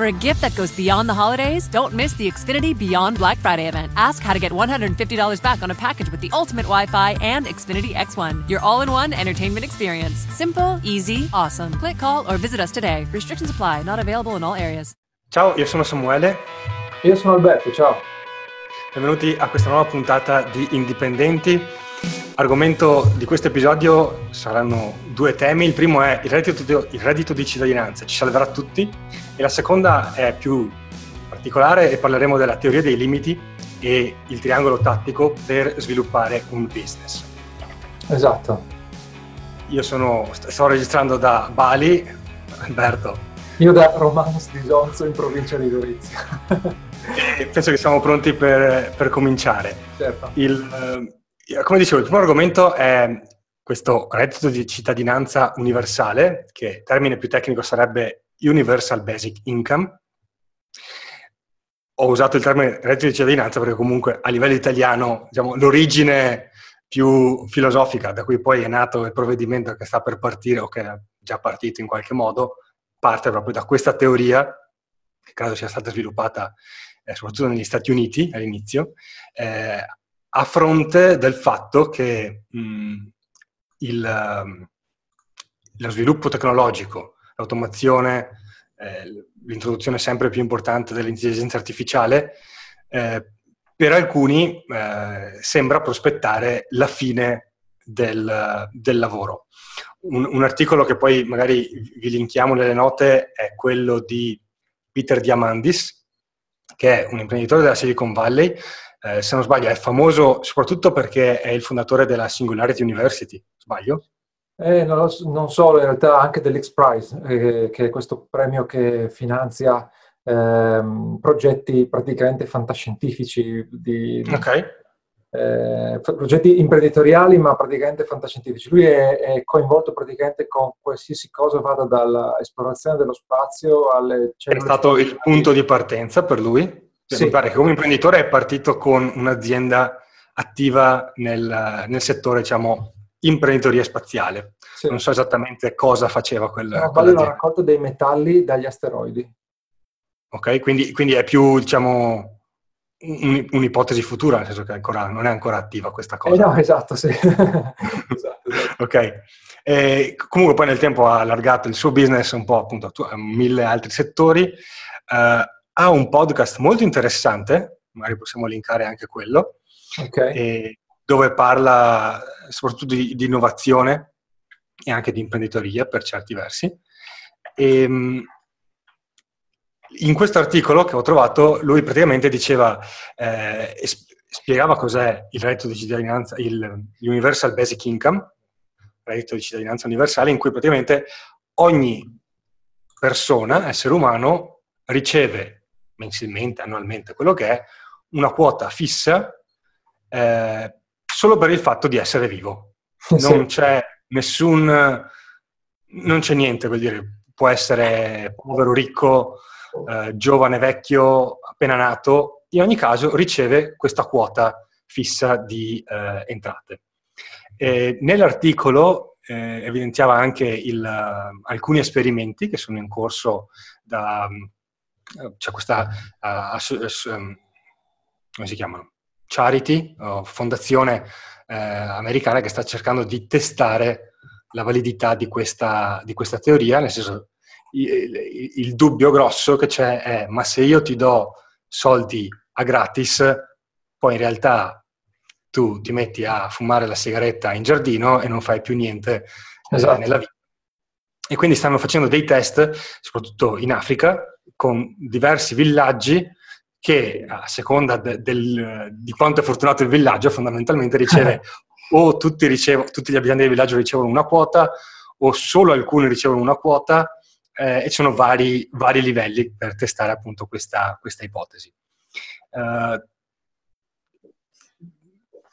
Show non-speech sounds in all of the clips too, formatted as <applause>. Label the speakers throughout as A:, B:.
A: For a gift that goes beyond the holidays, don't miss the Xfinity Beyond Black Friday event. Ask how to get $150 back on a package with the ultimate Wi Fi and Xfinity X1, your all in one entertainment experience. Simple, easy, awesome. Click, call, or visit us today. Restrictions apply, not available in all areas.
B: Ciao, io sono Samuele.
C: Io sono Alberto, ciao.
B: Benvenuti a questa nuova puntata di Indipendenti. Argomento di questo episodio saranno due temi. Il primo è il reddito, il reddito di cittadinanza, ci salverà tutti. E la seconda è più particolare e parleremo della teoria dei limiti e il triangolo tattico per sviluppare un business.
C: Esatto.
B: Io sono, sto registrando da Bali, Alberto.
C: Io da Romanos di Zonzo in provincia di Gorizia. <laughs>
B: penso che siamo pronti per, per cominciare.
C: Certo.
B: Il, come dicevo, il primo argomento è questo reddito di cittadinanza universale, che termine più tecnico sarebbe Universal Basic Income. Ho usato il termine reddito di cittadinanza perché comunque a livello italiano, diciamo, l'origine più filosofica da cui poi è nato il provvedimento che sta per partire o che è già partito in qualche modo, parte proprio da questa teoria, che credo sia stata sviluppata eh, soprattutto negli Stati Uniti all'inizio, eh, a fronte del fatto che mh, il, um, lo sviluppo tecnologico, l'automazione, eh, l'introduzione sempre più importante dell'intelligenza artificiale, eh, per alcuni eh, sembra prospettare la fine del, del lavoro. Un, un, articolo che poi magari vi linkiamo nelle note è quello di Peter Diamandis, che è un imprenditore della Silicon Valley, eh, se non sbaglio è famoso soprattutto perché è il fondatore della Singularity University, sbaglio?
C: Eh, non, non, solo, in realtà anche dell'X Prize, eh, che è questo premio che finanzia ehm, progetti praticamente fantascientifici di,
B: okay.
C: eh, progetti imprenditoriali ma praticamente fantascientifici. Lui è, è, coinvolto praticamente con qualsiasi cosa vada dall'esplorazione dello spazio alle...
B: È stato il punto di partenza per lui? Sì. Mi pare che come imprenditore è partito con un'azienda attiva nel, nel settore, diciamo, imprenditoria spaziale. Sì. Non so esattamente cosa faceva quel...
C: No, vale la raccolta dei metalli dagli asteroidi.
B: Ok, quindi, quindi è più, diciamo, un, un'ipotesi futura, nel senso che ancora, non è ancora attiva questa cosa.
C: Eh no, esatto, sì. <laughs> esatto, esatto.
B: Ok. E comunque poi nel tempo ha allargato il suo business un po' appunto a mille altri settori. Uh, ha un podcast molto interessante, magari possiamo linkare anche quello,
C: okay.
B: dove parla soprattutto di, di, innovazione e anche di imprenditoria per certi versi. E, ehm, in questo articolo che ho trovato, lui praticamente diceva, eh, spiegava cos'è il reddito di cittadinanza, il Universal Basic Income, reddito di cittadinanza universale, in cui praticamente ogni persona, essere umano, riceve mensilmente, annualmente, quello che è, una quota fissa eh, solo per il fatto di essere vivo. <laughs> Non sì. c'è nessun... non c'è niente, vuol dire, può essere povero, ricco, eh, giovane, vecchio, appena nato, in ogni caso riceve questa quota fissa di eh, entrate. E nell'articolo eh, evidenziava anche il, alcuni esperimenti che sono in corso da, c'è questa uh, come si chiamano? Charity, o fondazione eh, americana che sta cercando di testare la validità di questa, di questa teoria, nel senso il, il, dubbio grosso che c'è è ma se io ti do soldi a gratis, poi in realtà tu ti metti a fumare la sigaretta in giardino e non fai più niente eh, esatto. nella vita. E quindi stanno facendo dei test, soprattutto in Africa, con diversi villaggi che a seconda de, del, di quanto è fortunato il villaggio fondamentalmente riceve <laughs> o tutti, ricevo, tutti, gli abitanti del villaggio ricevono una quota o solo alcuni ricevono una quota eh, e ci sono vari, vari, livelli per testare appunto questa, questa ipotesi. Uh,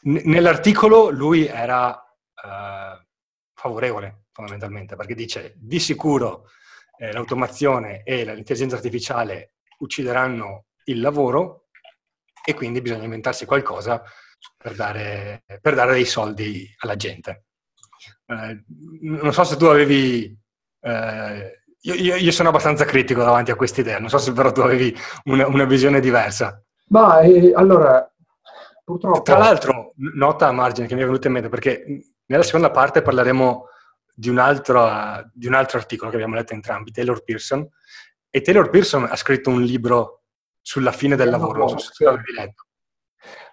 B: nell'articolo lui era uh, favorevole fondamentalmente perché dice di sicuro eh, l'automazione e l'intelligenza artificiale uccideranno il lavoro e quindi bisogna inventarsi qualcosa per dare, per dare dei soldi alla gente. Eh, non so se tu avevi eh, io, io, io, sono abbastanza critico davanti a questa idea, non so se però tu avevi una, una visione diversa.
C: Ma eh, allora, purtroppo...
B: Tra l'altro, nota a margine che mi è venuta in mente, perché nella seconda parte parleremo di un altro, di un altro articolo che abbiamo letto entrambi, Taylor Pearson, e Taylor Pearson ha scritto un libro sulla fine del lavoro, non so se l'avevi letto.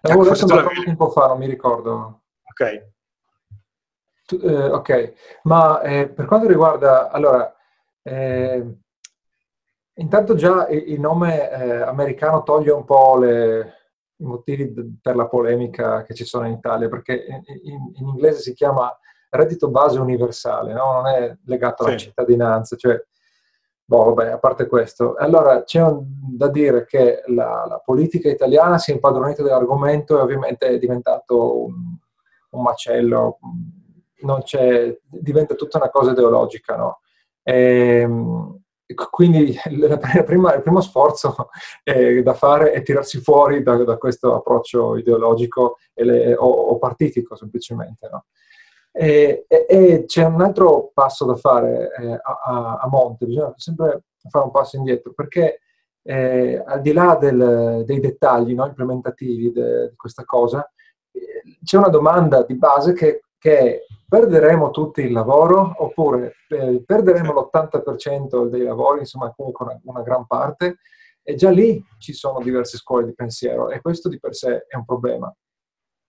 C: L'avevo ecco, letto un tempo fa, non mi ricordo.
B: Ok.
C: Tu, eh, ok, ma eh, per quanto riguarda, allora, eh, intanto già il, il nome eh, americano toglie un po' le, i motivi d- per la polemica che ci sono in Italia, perché in, in inglese si chiama reddito base universale, no? non è legato alla sì. cittadinanza, cioè Boh, vabbè, a parte questo. Allora, c'è un, da dire che la, la, politica italiana si è impadronita dell'argomento e ovviamente è diventato un, un macello, diventa tutta una cosa ideologica, no? E, ehm, quindi la prima, il primo sforzo <laughs> eh, da fare è tirarsi fuori da, da questo approccio ideologico le, o, o, partitico semplicemente, no? E, e, e, c'è un altro passo da fare eh, a, a, monte, bisogna sempre fare un passo indietro, perché eh, al di là del, dei dettagli no, implementativi de, di questa cosa, eh, c'è una domanda di base che, che, è perderemo tutti il lavoro? Oppure eh, perderemo l'80% dei lavori, insomma comunque una, una gran parte, e già lì ci sono diverse scuole di pensiero e questo di per sé è un problema.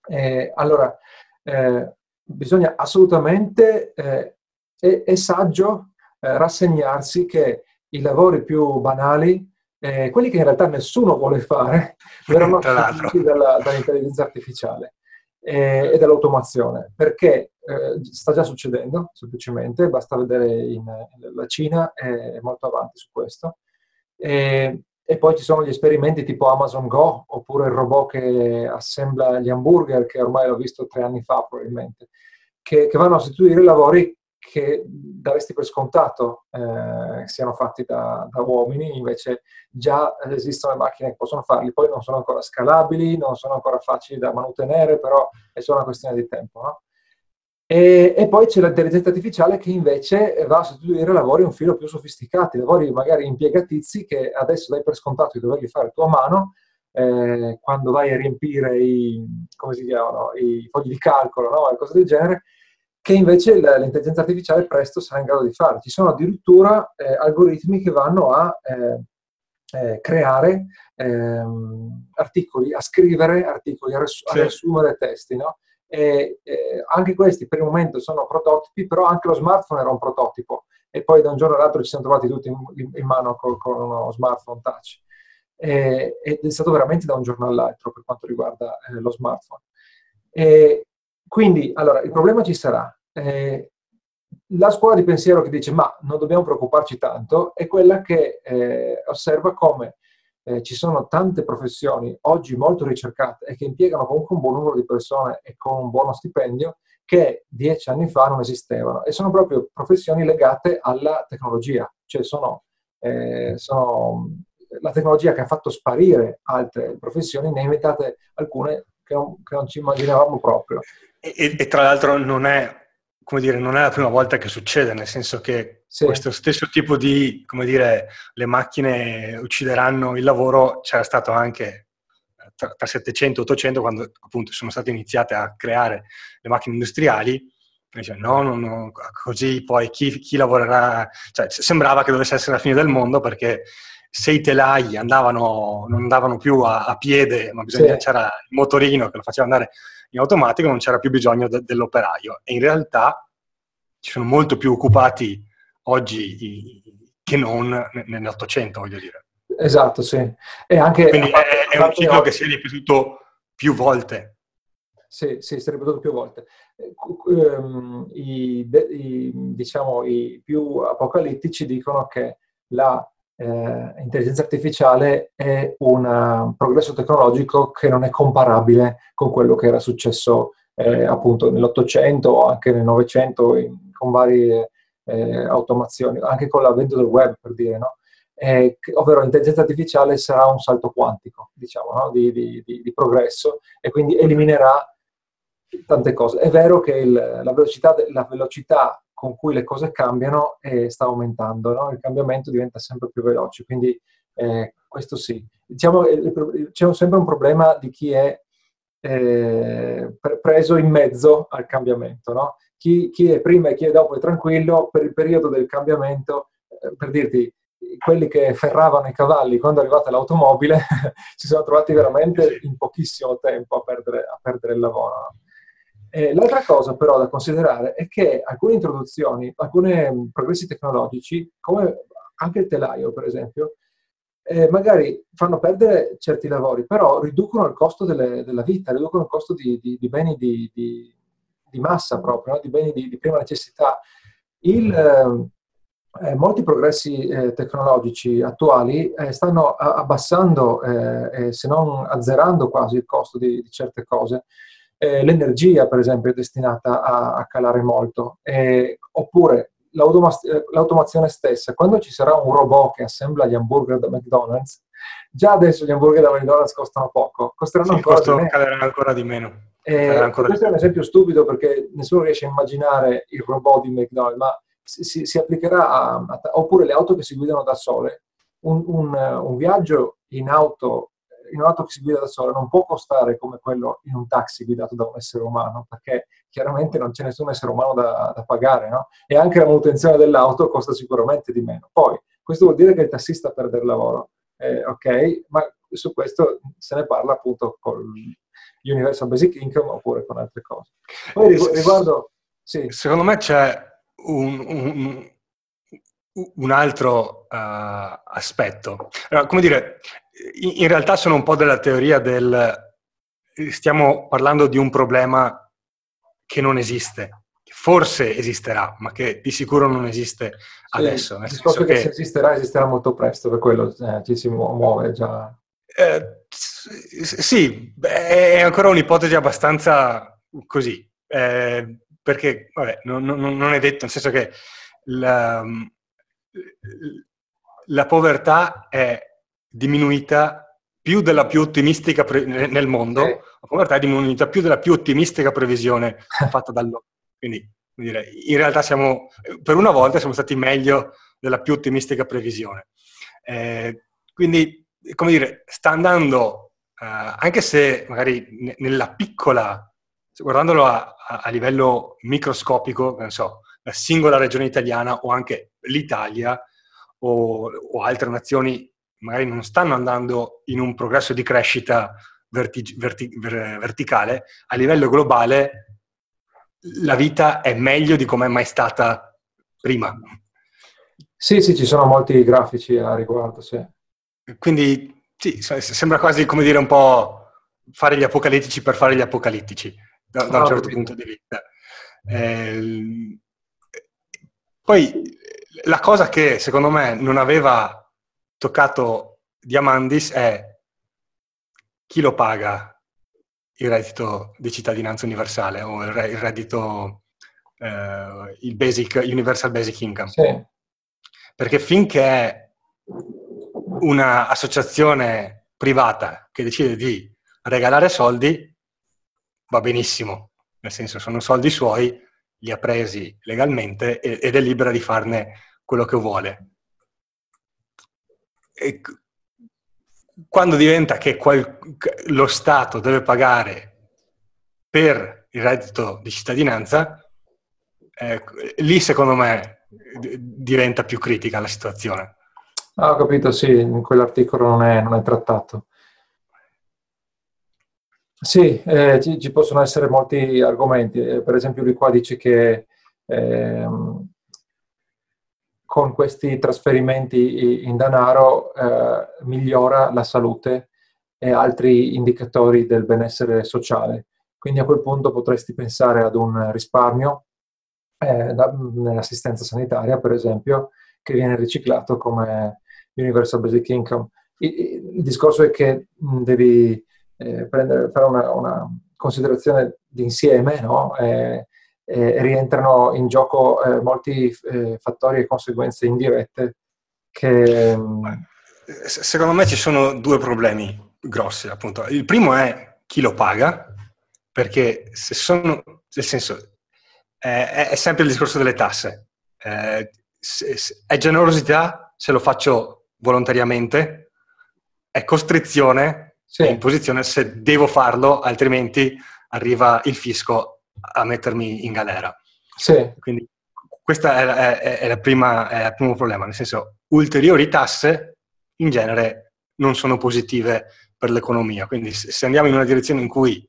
C: Eh, allora, eh, bisogna assolutamente, eh, è, è, saggio eh, rassegnarsi che i lavori più banali, eh, quelli che in realtà nessuno vuole fare, <laughs> verranno sostituiti dalla, dall'intelligenza artificiale eh, e dall'automazione, perché eh, sta già succedendo, semplicemente, basta vedere in, la Cina è molto avanti su questo. E, e poi ci sono gli esperimenti tipo Amazon Go, oppure il robot che assembla gli hamburger, che ormai l'ho visto tre anni fa probabilmente, che, che vanno a sostituire lavori che daresti per scontato eh, siano fatti da, da, uomini, invece già esistono le macchine che possono farli, poi non sono ancora scalabili, non sono ancora facili da mantenere, però è solo una questione di tempo. No? E, e, poi c'è l'intelligenza artificiale che invece va a sostituire lavori un filo più sofisticati, lavori magari impiegatizi che adesso dai per scontato di doverli fare tu a mano, eh, quando vai a riempire i, chiamano, i fogli di calcolo no? e cose del genere, che invece l'intelligenza artificiale presto sarà in grado di fare. Ci sono addirittura eh, algoritmi che vanno a eh, eh, creare ehm, articoli, a scrivere articoli, a, res- sì. a riassumere testi, no? E, eh, anche questi per il momento sono prototipi, però anche lo smartphone era un prototipo e poi da un giorno all'altro ci siamo trovati tutti in, in mano con, con, uno smartphone touch. E, ed è stato veramente da un giorno all'altro per quanto riguarda eh, lo smartphone. E quindi, allora, il problema ci sarà. Eh, la scuola di pensiero che dice ma non dobbiamo preoccuparci tanto è quella che eh, osserva come eh, ci sono tante professioni oggi molto ricercate e che impiegano comunque un buon numero di persone e con un buono stipendio che dieci anni fa non esistevano e sono proprio professioni legate alla tecnologia, cioè sono, eh, sono la tecnologia che ha fatto sparire altre professioni, ne ha inventate alcune che non, che non ci immaginavamo proprio.
B: E, e, tra l'altro non è come dire, non è la prima volta che succede, nel senso che sì. questo stesso tipo di, come dire, le macchine uccideranno il lavoro c'era stato anche tra, tra 700 e 800 quando appunto sono state iniziate a creare le macchine industriali. Dice, no, no, no, così poi chi, chi lavorerà, cioè sembrava che dovesse essere la fine del mondo perché se i telai andavano, non andavano più a, a piede, ma bisogna, sì. c'era il motorino che lo faceva andare in automatico non c'era più bisogno de- dell'operaio. E in realtà ci sono molto più occupati oggi i, che non nell'Ottocento, voglio dire.
C: Esatto, sì. E anche,
B: Quindi è, è un ciclo che si è ripetuto più volte.
C: Sì, sì, si è ripetuto più volte. Um, i, i, diciamo, I più apocalittici dicono che la eh, intelligenza artificiale è un progresso tecnologico che non è comparabile con quello che era successo eh, appunto nell'Ottocento o anche nel Novecento con varie eh, automazioni, anche con l'avvento del web per dire, no? Eh, ovvero l'intelligenza artificiale sarà un salto quantico, diciamo, no? di, di, di, di, progresso e quindi eliminerà tante cose. È vero che il, la, velocità, la, velocità, con cui le cose cambiano eh, sta aumentando, no? il cambiamento diventa sempre più veloce, quindi eh, questo sì. Diciamo, c'è sempre un problema di chi è eh, preso in mezzo al cambiamento. No? Chi, chi, è prima e chi è dopo è tranquillo, per il periodo del cambiamento, eh, per dirti, quelli che ferravano i cavalli quando è arrivata l'automobile <laughs> si sono trovati veramente in pochissimo tempo a perdere, a perdere il lavoro. Eh, l'altra cosa però da considerare è che alcune introduzioni, alcuni progressi tecnologici, come anche il telaio per esempio, eh, magari fanno perdere certi lavori, però riducono il costo delle, della vita, riducono il costo di, di, di beni di, di, massa proprio, no? di beni di, prima necessità. Il, eh, molti progressi eh, tecnologici attuali eh, stanno abbassando, eh, se non azzerando quasi il costo di, certe cose. Eh, l'energia, per esempio, è destinata a, a calare molto, oppure l'automazione stessa, quando ci sarà un robot che assembla gli hamburger da McDonald's, già adesso gli hamburger da McDonald's costano poco, costeranno sì, ancora,
B: di meno. ancora di meno.
C: Eh, ancora questo di è un esempio stupido perché nessuno riesce a immaginare il robot di McDonald's, ma si, si, si applicherà a, a, oppure le auto che si guidano da sole. Un, un, un viaggio in auto in un'auto che si guida da sola non può costare come quello in un taxi guidato da un essere umano, perché chiaramente non c'è nessun essere umano da, da pagare, no? E anche la manutenzione dell'auto costa sicuramente di meno. Poi, questo vuol dire che il tassista perde il lavoro, eh, ok? Ma su questo se ne parla appunto con Universal Basic Income oppure con altre cose. Poi riguardo... Sì.
B: Secondo me c'è un, un, un altro uh, aspetto. Allora, come dire, in realtà sono un po' della teoria del stiamo parlando di un problema che non esiste, che forse esisterà, ma che di sicuro non esiste sì, adesso.
C: Nel senso che, che se esisterà, esisterà molto presto, per quello eh, ci si muove già.
B: Eh, sì, è ancora un'ipotesi abbastanza così, eh, perché vabbè, non, non, non, è detto, nel senso che la, la povertà è diminuita più della più ottimistica pre- nel mondo, okay. la povertà è diminuita più della più ottimistica previsione <laughs> fatta dall'ONU. Quindi, dire, in realtà siamo, per una volta siamo stati meglio della più ottimistica previsione. Eh, quindi, come dire, sta andando, eh, anche se magari nella piccola, guardandolo a, a, a livello microscopico, non so, la singola regione italiana o anche l'Italia o, o altre nazioni magari non stanno andando in un progresso di crescita verti- verti- verticale, a livello globale la vita è meglio di come è mai stata prima.
C: Sì, sì, ci sono molti grafici a riguardo, sì.
B: Quindi sì, sembra quasi come dire un po' fare gli apocalittici per fare gli apocalittici, da, da un ah, certo punto di vista. Eh, poi la cosa che secondo me non aveva toccato Diamandis è chi lo paga il reddito di cittadinanza universale o il, reddito, eh, il basic, Universal Basic Income. Sì. Perché finché è un'associazione privata che decide di regalare soldi, va benissimo, nel senso sono soldi suoi, li ha presi legalmente ed è libera di farne quello che vuole quando diventa che qual, lo Stato deve pagare per il reddito di cittadinanza, eh, lì secondo me diventa più critica la situazione.
C: Ah, ho capito, sì, in quell'articolo non è, non è trattato. Sì, eh, ci, ci, possono essere molti argomenti. Eh, per esempio, lui qua dice che eh, con questi trasferimenti in denaro eh, migliora la salute e altri indicatori del benessere sociale. Quindi a quel punto potresti pensare ad un risparmio eh, da, nell'assistenza sanitaria, per esempio, che viene riciclato come Universal Basic Income. Il, il discorso è che devi eh, prendere, fare una, una considerazione d'insieme, no? Eh, eh, rientrano in gioco eh, molti eh, fattori e conseguenze indirette che...
B: Secondo me ci sono due problemi grossi, appunto. Il primo è chi lo paga, perché se sono, nel senso, eh, è sempre il discorso delle tasse. Eh, se, se, è generosità se lo faccio volontariamente, è costrizione, sì. è imposizione se devo farlo, altrimenti arriva il fisco a mettermi in galera. Sì. Quindi questo è, è, è, prima, è, il primo problema, nel senso ulteriori tasse in genere non sono positive per l'economia, quindi se andiamo in una direzione in cui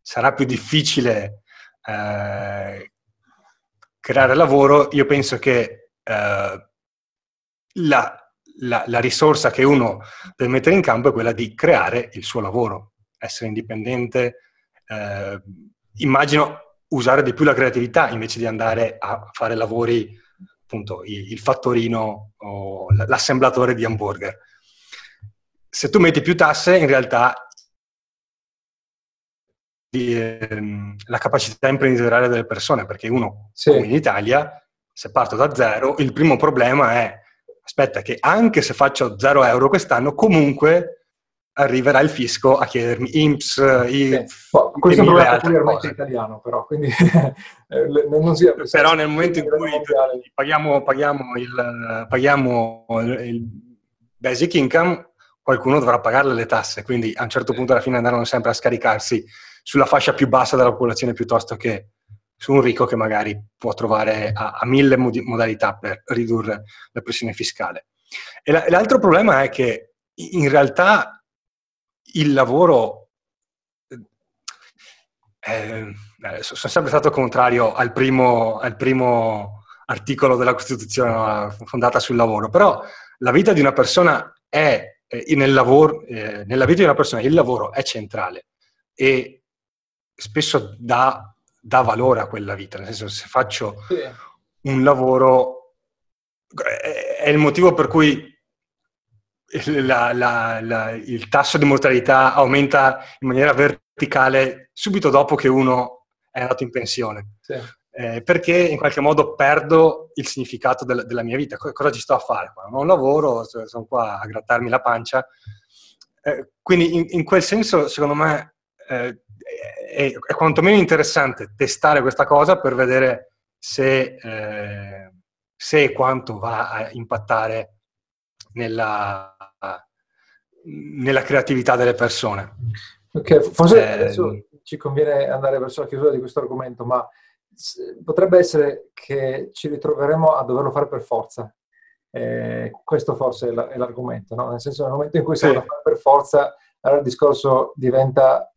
B: sarà più difficile eh, creare lavoro, io penso che eh, la, la, la, risorsa che uno deve mettere in campo è quella di creare il suo lavoro, essere indipendente. Eh, immagino usare di più la creatività invece di andare a fare lavori, appunto, il, fattorino o l'assemblatore di hamburger. Se tu metti più tasse, in realtà ehm, la capacità imprenditoriale delle persone, perché uno, sì. come in Italia, se parto da zero, il primo problema è, aspetta, che anche se faccio zero euro quest'anno, comunque arriverà il fisco a chiedermi IMSS, I,
C: sì. questo è un problema peculiarmente italiano però, quindi <laughs> eh, non sia...
B: Però nel momento in cui paghiamo, paghiamo, il, paghiamo il basic income, qualcuno dovrà pagarle le tasse, quindi a un certo punto alla fine andranno sempre a scaricarsi sulla fascia più bassa della popolazione piuttosto che su un ricco che magari può trovare a, a mille mod- modalità per ridurre la pressione fiscale. E la, l'altro problema è che in realtà il lavoro... Eh, eh, sono sempre stato contrario al primo, al primo articolo della Costituzione fondata sul lavoro, però la vita di una persona è, eh, nel lavoro, eh, nella vita di una persona il lavoro è centrale e spesso dà, dà valore a quella vita, nel senso se faccio sì. un lavoro è il motivo per cui la, la, la, il tasso di mortalità aumenta in maniera verticale subito dopo che uno è andato in pensione. Sì. Eh, perché in qualche modo perdo il significato del, della mia vita. Cosa ci sto a fare? Non lavoro, sono qua a grattarmi la pancia. Eh, quindi in, in, quel senso, secondo me, eh, è, è, quantomeno interessante testare questa cosa per vedere se, eh, se e quanto va a impattare nella, nella creatività delle persone.
C: Ok, forse eh, adesso ci conviene andare verso la chiusura di questo argomento, ma potrebbe essere che ci ritroveremo a doverlo fare per forza. Eh, questo forse è l'argomento, no? nel senso nel momento in cui si sì. fare per forza, allora il discorso diventa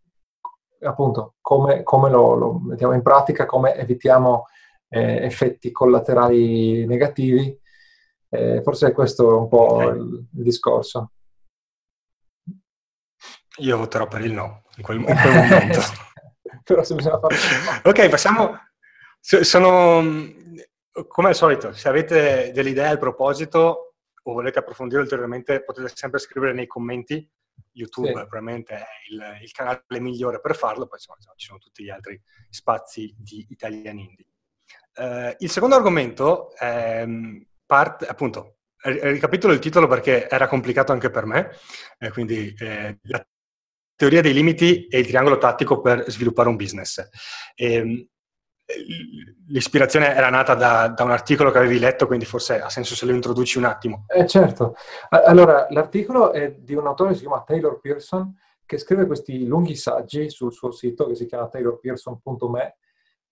C: appunto come, come lo, lo, mettiamo in pratica, come evitiamo eh, effetti collaterali negativi eh, forse questo è un po' okay. il, il, discorso.
B: Io voterò per il no in quel, in quel momento. <laughs> Però se bisogna fare Ok, passiamo. Sono come al solito, se avete delle idee al proposito o volete approfondire ulteriormente, potete sempre scrivere nei commenti. YouTube sì. probabilmente è il, il, canale migliore per farlo, poi insomma, ci sono tutti gli altri spazi di Italian Indie. Uh, il secondo argomento è parte, appunto, ricapitolo il titolo perché era complicato anche per me, eh, quindi eh, la teoria dei limiti e il triangolo tattico per sviluppare un business. E, ehm, l'ispirazione era nata da, da, un articolo che avevi letto, quindi forse ha senso se lo introduci un attimo.
C: Eh, certo. Allora, l'articolo è di un autore che si chiama Taylor Pearson, che scrive questi lunghi saggi sul suo sito che si chiama taylorpearson.me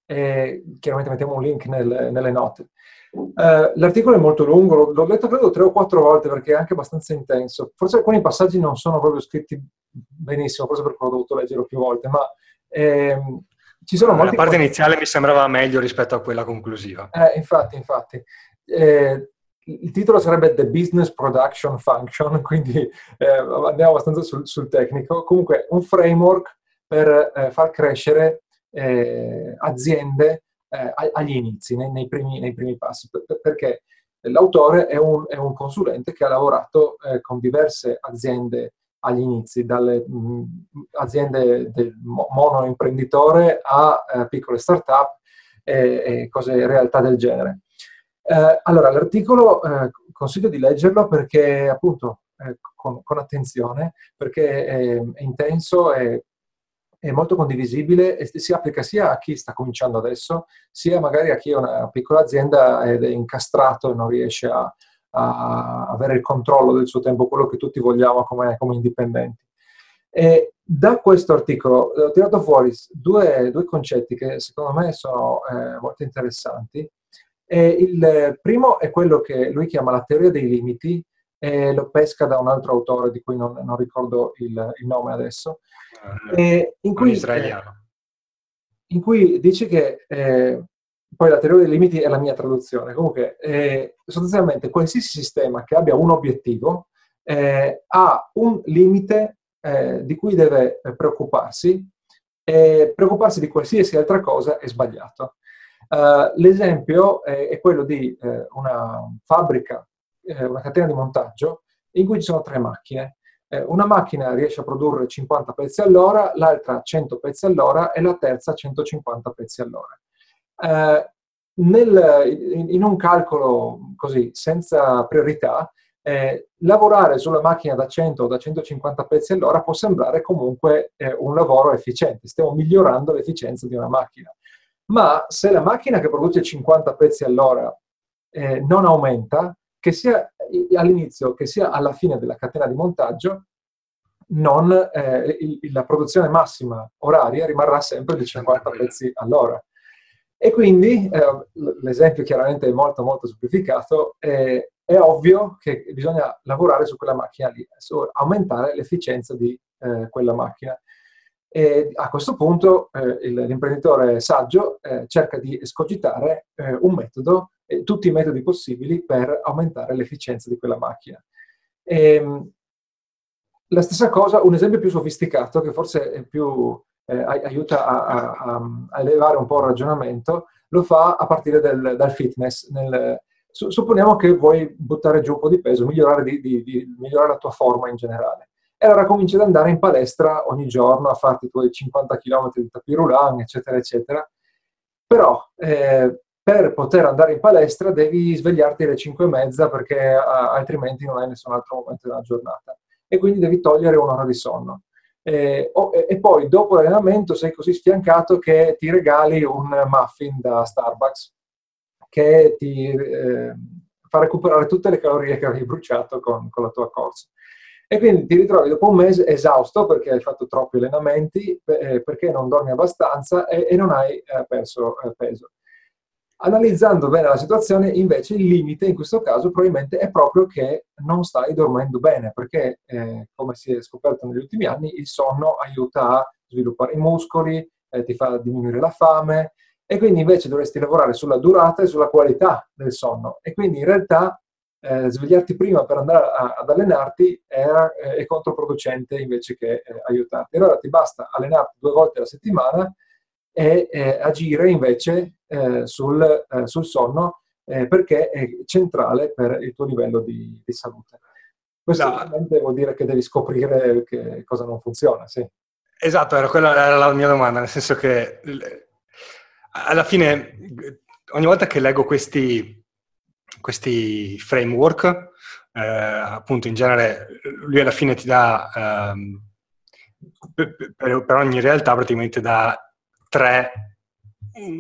C: e chiaramente mettiamo un link nel, nelle note. Uh, l'articolo è molto lungo, l'ho letto credo tre o quattro volte perché è anche abbastanza intenso. Forse alcuni passaggi non sono proprio scritti benissimo, forse perché ho dovuto leggerlo più volte, ma ehm, ci sono
B: molti... La parte iniziale mi sembrava meglio rispetto a quella conclusiva.
C: Eh, infatti, infatti. Eh, il titolo sarebbe The Business Production Function, <laughs> quindi eh, andiamo abbastanza sul, sul, tecnico. Comunque, un framework per eh, far crescere eh, aziende eh, agli inizi, nei, nei, primi, nei, primi, passi, perché l'autore è un, è un, consulente che ha lavorato eh, con diverse aziende agli inizi, dalle mh, aziende del mono imprenditore a eh, piccole start-up e, e cose, realtà del genere. Eh, allora, l'articolo eh, consiglio di leggerlo perché appunto eh, con, con, attenzione, perché è, è intenso e è molto condivisibile e si applica sia a chi sta cominciando adesso, sia magari a chi ha una piccola azienda ed è incastrato e non riesce a, a avere il controllo del suo tempo, quello che tutti vogliamo come, come indipendenti. E da questo articolo ho tirato fuori due, due concetti che secondo me sono eh, molto interessanti. E il primo è quello che lui chiama la teoria dei limiti, e lo pesca da un altro autore di cui non, non ricordo il, il, nome adesso,
B: eh, in, cui, eh,
C: in, cui, dice che eh, poi la teoria dei limiti è la mia traduzione. Comunque, eh, sostanzialmente, qualsiasi sistema che abbia un obiettivo eh, ha un limite eh, di cui deve preoccuparsi e preoccuparsi di qualsiasi altra cosa è sbagliato. Uh, l'esempio è, è, quello di una fabbrica, una catena di montaggio in cui ci sono tre macchine. Una macchina riesce a produrre 50 pezzi all'ora, l'altra 100 pezzi all'ora e la terza 150 pezzi all'ora. Eh, nel, in, un calcolo così, senza priorità, eh, lavorare sulla macchina da 100 o da 150 pezzi all'ora può sembrare comunque eh, un lavoro efficiente, stiamo migliorando l'efficienza di una macchina. Ma se la macchina che produce 50 pezzi all'ora eh, non aumenta, che sia all'inizio che sia alla fine della catena di montaggio, non, eh, il, la produzione massima oraria rimarrà sempre di 50 pezzi all'ora. E quindi, eh, l'esempio chiaramente è molto molto semplificato, eh, è ovvio che bisogna lavorare su quella macchina lì, aumentare l'efficienza di eh, quella macchina. E a questo punto eh, l'imprenditore saggio eh, cerca di escogitare eh, un metodo, tutti i metodi possibili per aumentare l'efficienza di quella macchina. E, ehm, la stessa cosa, un esempio più sofisticato, che forse più, eh, aiuta a, a, a, elevare un po' il ragionamento, lo fa a partire del, dal fitness. Nel, su, supponiamo che vuoi buttare giù un po' di peso, migliorare, di, di, di, migliorare la tua forma in generale. E allora cominci ad andare in palestra ogni giorno a farti i tuoi 50 km di tapirulan, eccetera, eccetera. Però eh, per poter andare in palestra devi svegliarti alle 5 e mezza perché a, altrimenti non hai nessun altro momento della giornata. E quindi devi togliere un'ora di sonno. Eh, oh, e poi dopo l'allenamento sei così sfiancato che ti regali un muffin da Starbucks che ti eh, fa recuperare tutte le calorie che avevi bruciato con, con, la tua corsa. E quindi ti ritrovi dopo un mese esausto perché hai fatto troppi allenamenti, eh, perché non dormi abbastanza e, non hai eh, perso eh, peso. Analizzando bene la situazione, invece, il limite in questo caso probabilmente è proprio che non stai dormendo bene, perché, come si è scoperto negli ultimi anni, il sonno aiuta a sviluppare i muscoli, ti fa diminuire la fame, e quindi invece dovresti lavorare sulla durata e sulla qualità del sonno. E quindi in realtà eh, svegliarti prima per andare a, ad allenarti è, è, controproducente invece che eh, aiutarti. Allora ti basta allenarti due volte alla settimana e eh, agire invece eh, sul, eh, sul, sonno eh, perché è centrale per il tuo livello di, di salute. Questo no. ovviamente vuol dire che devi scoprire che cosa non funziona, sì.
B: Esatto, era quella era la mia domanda, nel senso che alla fine ogni volta che leggo questi, questi framework, eh, appunto in genere lui alla fine ti dà, um, per, per, ogni realtà praticamente dà tre,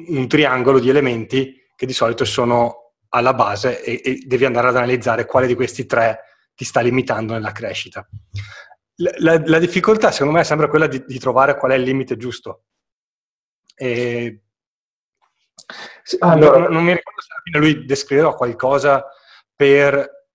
B: un triangolo di elementi che di solito sono alla base e, e, devi andare ad analizzare quale di questi tre ti sta limitando nella crescita. La, la, la difficoltà secondo me è sempre quella di, di, trovare qual è il limite giusto. E allora, non, non, mi ricordo se alla fine lui descriveva qualcosa per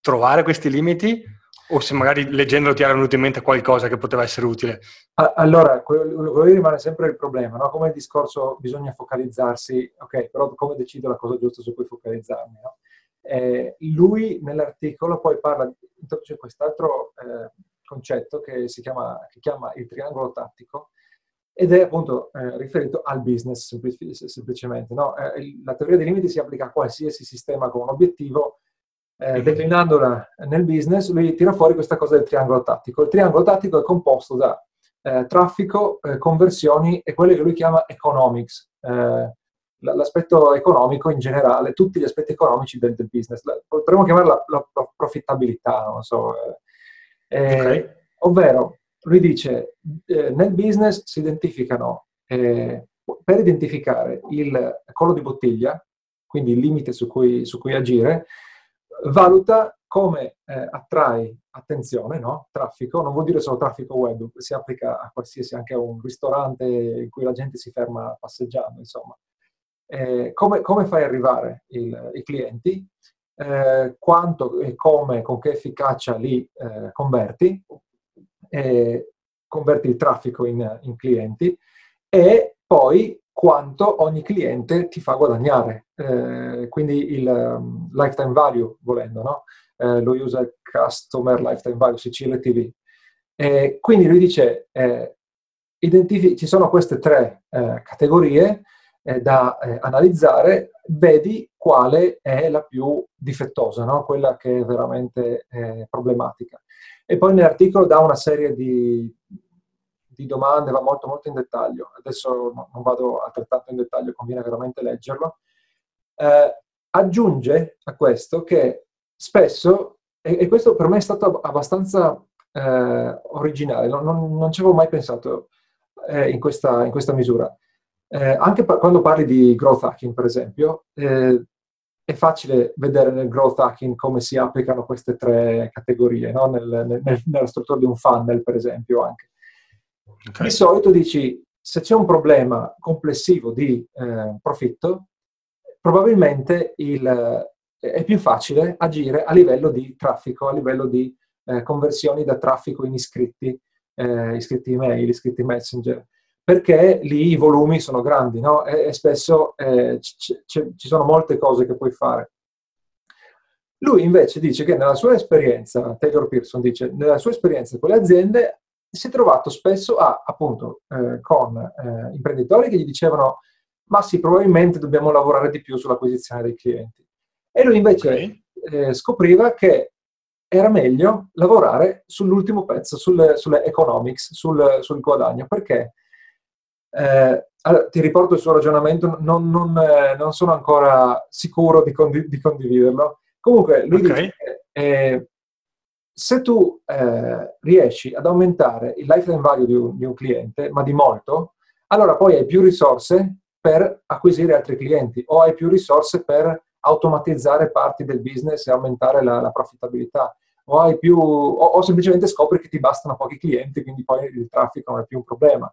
B: trovare questi limiti o se magari leggendolo ti era venuto in mente qualcosa che poteva essere utile?
C: Allora, quello, quello rimane sempre il problema, no? come il discorso bisogna focalizzarsi, ok, però come decido la cosa giusta su cui focalizzarmi? No? Eh, lui nell'articolo poi parla, introduce quest'altro eh, concetto che si chiama, che chiama il triangolo tattico, ed è appunto eh, riferito al business semplic- semplicemente. No? Eh, la teoria dei limiti si applica a qualsiasi sistema con un obiettivo eh, mhm. declinandola nel business, lui tira fuori questa cosa del triangolo tattico. Il triangolo tattico è composto da eh, traffico, eh, conversioni e quelle che lui chiama economics, eh, l'aspetto economico in generale, tutti gli aspetti economici del, del business. La, potremmo chiamarla la, la, profittabilità, non so. Okay. Ovvero, lui dice, eh, nel business si identificano, eh, per identificare il collo di bottiglia, quindi il limite su cui, su cui agire, valuta come eh, attrai attenzione, no? traffico, non vuol dire solo traffico web, si applica a qualsiasi, anche a un ristorante in cui la gente si ferma passeggiando, insomma. Eh, come, come, fai arrivare il, i clienti, eh, quanto e come, con che efficacia li eh, converti il traffico in, in clienti e poi quanto ogni cliente ti fa guadagnare, eh, quindi il um, lifetime value volendo, no? eh, usa il Customer Lifetime Value, Sicilia TV. E quindi lui dice, eh, identifi- ci sono queste tre eh, categorie eh, da eh, analizzare, vedi quale è la più difettosa, no? quella che è veramente problematica. E poi nell'articolo dà una serie di, di domande, va molto molto in dettaglio. Adesso non vado altrettanto in dettaglio, conviene veramente leggerlo. Eh, aggiunge a questo che spesso, e, e, questo per me è stato abbastanza eh, originale, non, non, non, ci avevo mai pensato eh, in, questa, in, questa, misura. Eh, anche pa- quando parli di growth hacking, per esempio, eh, è facile vedere nel growth hacking come si applicano queste tre categorie, no? nel, nel, nella struttura di un funnel, per esempio, anche. Okay. Di solito dici, se c'è un problema complessivo di eh, profitto, probabilmente il, è più facile agire a livello di traffico, a livello di eh, conversioni da traffico in iscritti, eh, iscritti email, iscritti messenger, perché lì i volumi sono grandi no? e, e, spesso eh, c- c- ci sono molte cose che puoi fare. Lui invece dice che nella sua esperienza, Taylor Pearson dice, nella sua esperienza con le aziende si è trovato spesso a, appunto eh, con eh, imprenditori che gli dicevano ma sì, probabilmente dobbiamo lavorare di più sull'acquisizione dei clienti. E lui invece okay. eh, scopriva che era meglio lavorare sull'ultimo pezzo, sulle, sulle economics, sul, sul, guadagno, perché eh, allora, ti riporto il suo ragionamento, non, non, eh, non sono ancora sicuro di, condi- di, condividerlo. Comunque, lui okay. dice che eh, se tu eh, riesci ad aumentare il lifetime value di un, di un cliente, ma di molto, allora poi hai più risorse per acquisire altri clienti o hai più risorse per automatizzare parti del business e aumentare la, la profittabilità. O, hai più, o, o, semplicemente scopri che ti bastano pochi clienti, quindi poi il traffico non è più un problema.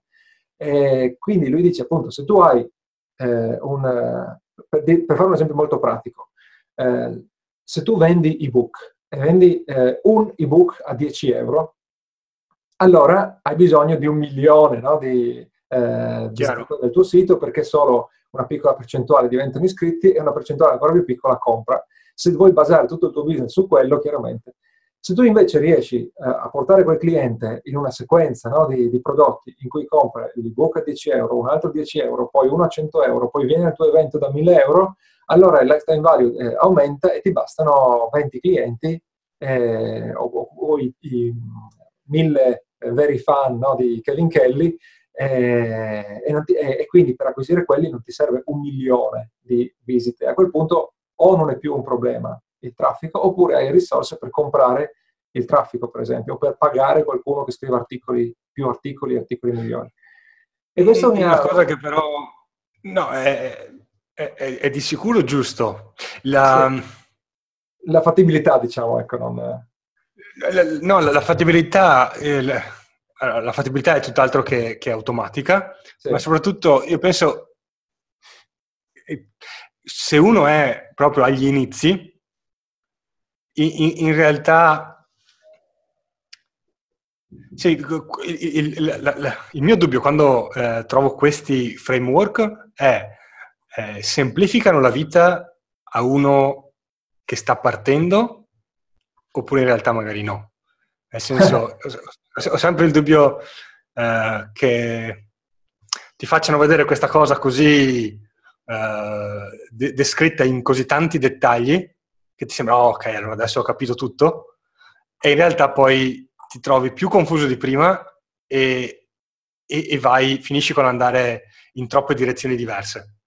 C: E quindi lui dice appunto, se tu hai eh, un... Per, per, fare un esempio molto pratico, eh, se tu vendi ebook e vendi eh, un ebook a 10 euro, allora hai bisogno di un milione no, di, eh, del tuo sito perché solo una piccola percentuale diventano iscritti e una percentuale ancora più piccola compra. Se vuoi basare tutto il tuo business su quello, chiaramente. Se tu invece riesci eh, a portare quel cliente in una sequenza no, di, di, prodotti in cui compra l'ebook a 10 euro, un altro a 10 euro, poi uno a 100 euro, poi viene al tuo evento da 1000 euro, allora il lifetime value eh, aumenta e ti bastano 20 clienti eh, o, o, i, i 1000 eh, veri fan no, di Kevin Kelly eh, e, ti, e, e, quindi per acquisire quelli non ti serve un milione di visite. A quel punto o non è più un problema il traffico, oppure hai risorse per comprare il traffico, per esempio, o per pagare qualcuno che scrive articoli, più articoli articoli migliori.
B: E questo mi ha... Una cosa che però no, è, è, è, è di sicuro giusto. La... Sì.
C: La fattibilità, diciamo, ecco, non...
B: No, la, la fattibilità... Il allora, la fattibilità è tutt'altro che, che automatica, sì. ma soprattutto io penso, eh, se uno è proprio agli inizi, in, in realtà sì, il, il, la, il, mio dubbio quando eh, trovo questi framework è eh, semplificano la vita a uno che sta partendo oppure in realtà magari no. Nel senso, <laughs> ho sempre il dubbio eh, che ti facciano vedere questa cosa così eh, de- descritta in così tanti dettagli che ti sembra, oh, ok, allora adesso ho capito tutto, e in realtà poi ti trovi più confuso di prima e, e, e vai, finisci con andare in troppe direzioni diverse.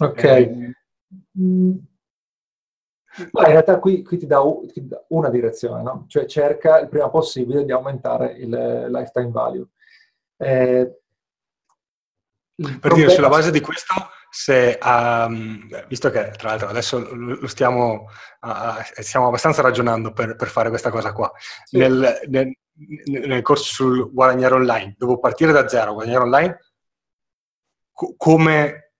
C: Ok. Eh, Ma in realtà qui, qui ti, dà ti, dà una direzione, no? cioè cerca il prima possibile di aumentare il lifetime value. Eh,
B: per dire, sulla base di questo, se, um, visto che tra l'altro adesso lo stiamo, uh, stiamo abbastanza ragionando per, per, fare questa cosa qua, sì. nel, nel, nel, corso sul guadagnare online, devo partire da zero, guadagnare online, co- come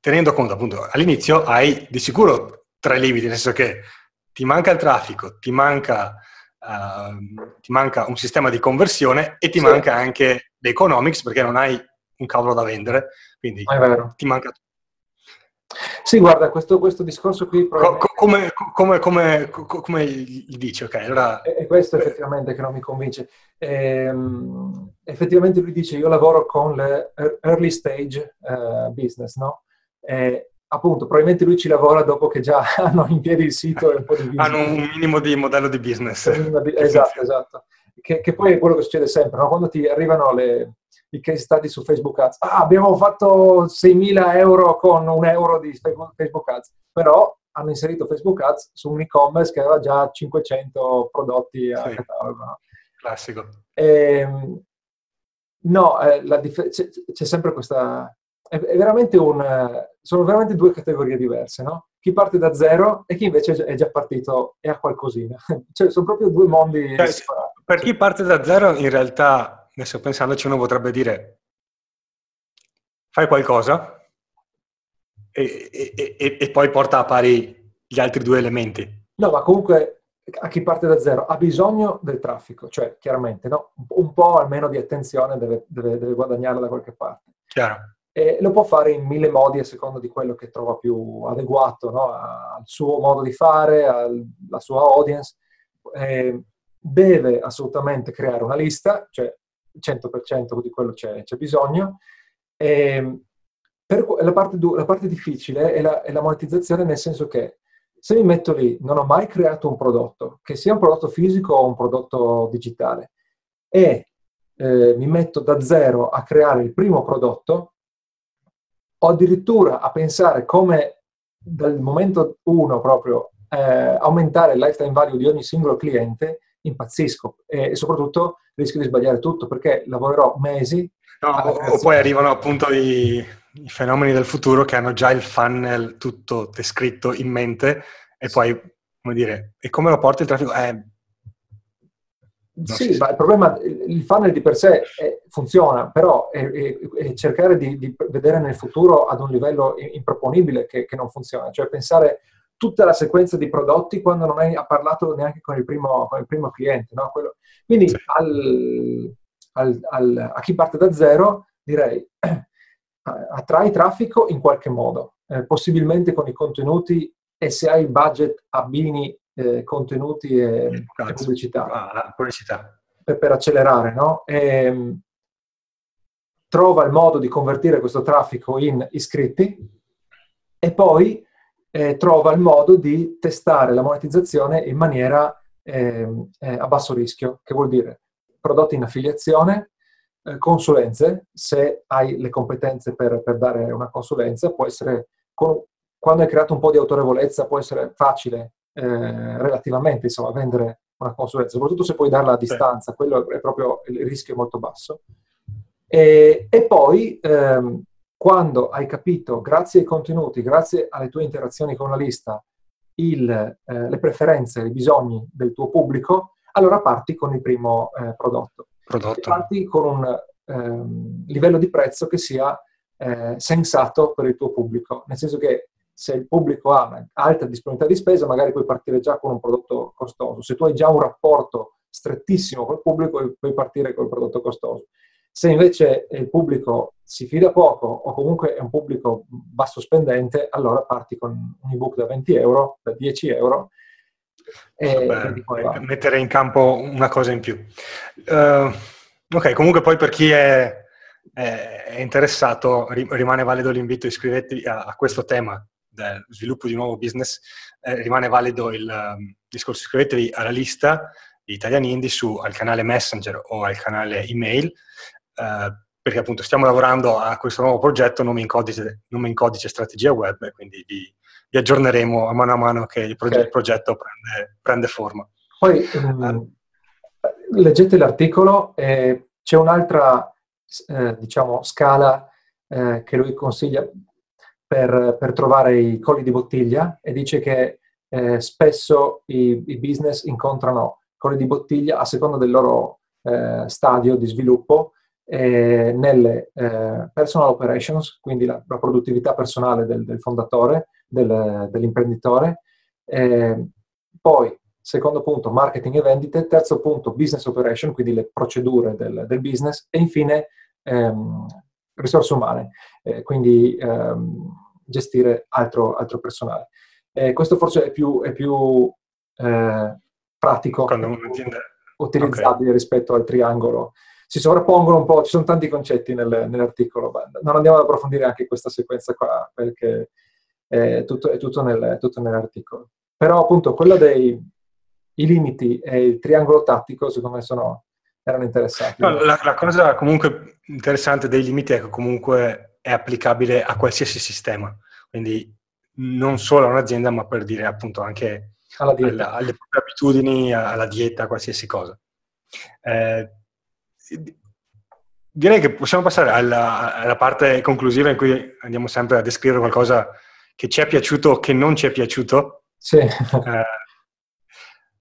B: tenendo conto appunto all'inizio hai di sicuro tre limiti, nel senso che ti manca il traffico, ti manca, uh, ti manca un sistema di conversione e ti sì. manca anche l'economics perché non hai un cavolo da vendere, quindi ti manca tutto.
C: Sì, guarda, questo, questo discorso qui...
B: Co- come, come, come, come, dici? Ok, allora...
C: È questo effettivamente che non mi convince. Ehm, effettivamente lui dice io lavoro con le early stage uh, business, no? E, appunto, probabilmente lui ci lavora dopo che già <laughs> hanno in piedi il sito e un po' di
B: business. <laughs> Hanno un minimo di modello di business.
C: esatto, esatto. Che, che, poi è quello che succede sempre, no? Quando ti arrivano le i case study su Facebook Ads. Ah, abbiamo fatto 6.000 euro con un euro di Facebook Ads, però hanno inserito Facebook Ads su un e-commerce che aveva già 500 prodotti a sì. catalogo.
B: Classico.
C: E, ehm, no, eh, dif- c'è, c'è, sempre questa... È, è veramente un, sono veramente due categorie diverse, no? Chi parte da zero e chi invece è già partito e ha qualcosina. <laughs> cioè, sono proprio due mondi cioè,
B: Per chi parte da zero, in realtà adesso pensandoci uno potrebbe dire fai qualcosa e, e, e, e, poi porta a pari gli altri due elementi.
C: No, ma comunque a chi parte da zero ha bisogno del traffico, cioè chiaramente no? un po' almeno di attenzione deve, deve, deve guadagnarla da qualche parte.
B: Chiaro.
C: E lo può fare in mille modi a seconda di quello che trova più adeguato no? al suo modo di fare, alla sua audience. Eh, deve assolutamente creare una lista, cioè 100% di quello c'è, c'è bisogno. E ehm, per, la, parte, la, parte, difficile è la, è la monetizzazione nel senso che se mi metto lì, non ho mai creato un prodotto, che sia un prodotto fisico o un prodotto digitale, e eh, mi metto da zero a creare il primo prodotto, o addirittura a pensare come dal momento uno proprio eh, aumentare il lifetime value di ogni singolo cliente, impazzisco e, e soprattutto rischio di sbagliare tutto perché lavorerò mesi.
B: No, o poi arrivano appunto i, i, fenomeni del futuro che hanno già il funnel tutto descritto in mente e poi, come dire, e come lo porti il traffico? Eh,
C: sì, ma il problema, il funnel di per sé è, funziona, però è, è, è cercare di, di, vedere nel futuro ad un livello improponibile che, che non funziona, cioè pensare tutta la sequenza di prodotti quando non hai parlato neanche con il primo, con il primo cliente. No? Quello, quindi al, al, al, a chi parte da zero direi <clears throat> attrai traffico in qualche modo, eh, possibilmente con i contenuti e se hai il budget abbini eh, contenuti e, e pubblicità.
B: Ah, pubblicità.
C: Per, per, accelerare, no? E, ehm, trova il modo di convertire questo traffico in iscritti e poi eh, trova il modo di testare la monetizzazione in maniera eh, eh, a basso rischio, che vuol dire prodotti in affiliazione, eh, consulenze, se hai le competenze per, per dare una consulenza, può essere, con, quando hai creato un po' di autorevolezza, può essere facile eh, relativamente insomma, vendere una consulenza, soprattutto se puoi darla a distanza, quello è proprio il rischio molto basso. E, e poi ehm, quando hai capito, grazie ai contenuti, grazie alle tue interazioni con la lista, il, eh, le preferenze, i bisogni del tuo pubblico, allora parti con il primo eh, prodotto.
B: prodotto.
C: Parti con un ehm, livello di prezzo che sia eh, sensato per il tuo pubblico, nel senso che se il pubblico ha un'alta disponibilità di spesa, magari puoi partire già con un prodotto costoso. Se tu hai già un rapporto strettissimo col pubblico, puoi partire col prodotto costoso. Se invece il pubblico si fida poco o comunque è un pubblico basso spendente, allora parti con un ebook da 20 euro, da 10 euro.
B: E Beh, mettere in campo una cosa in più. Uh, ok, comunque poi per chi è, è, è interessato rimane valido l'invito, iscrivetevi a, a, questo tema del sviluppo di un nuovo business, eh, rimane valido il um, discorso, iscrivetevi alla lista di Italian Indie su al canale Messenger o al canale email eh, perché appunto stiamo lavorando a questo nuovo progetto nome in codice, nome in codice strategia web, quindi vi, vi aggiorneremo a mano a mano che il, proge- okay. il progetto prende, prende, forma.
C: Poi um, leggete l'articolo, eh, c'è un'altra eh, diciamo, scala eh, che lui consiglia per, per, trovare i colli di bottiglia e dice che eh, spesso i, i, business incontrano colli di bottiglia a seconda del loro eh, stadio di sviluppo eh, nelle eh, personal operations, quindi la, la produttività personale del, del fondatore, del, dell'imprenditore, poi secondo punto marketing e vendite, terzo punto business operation, quindi le procedure del, del business e infine ehm, risorse umane, eh, quindi ehm, gestire altro, altro personale. Questo forse è più, è più eh, pratico, utilizzabile okay. rispetto al triangolo. Si sovrappongono un po', ci sono tanti concetti nel, nell'articolo, non andiamo ad approfondire anche questa sequenza qua perché è tutto, è tutto, nel, tutto nell'articolo. Però appunto quello dei limiti e il triangolo tattico secondo me sono, erano interessanti.
B: No, la, la, cosa comunque interessante dei limiti è che comunque è applicabile a qualsiasi sistema, quindi non solo a un'azienda, ma per dire appunto anche alla alla, alle proprie abitudini, alla dieta, a qualsiasi cosa. Eh, direi che possiamo passare alla, alla, parte conclusiva in cui andiamo sempre a descrivere qualcosa che ci è piaciuto o che non ci è piaciuto.
C: Sì.
B: Eh,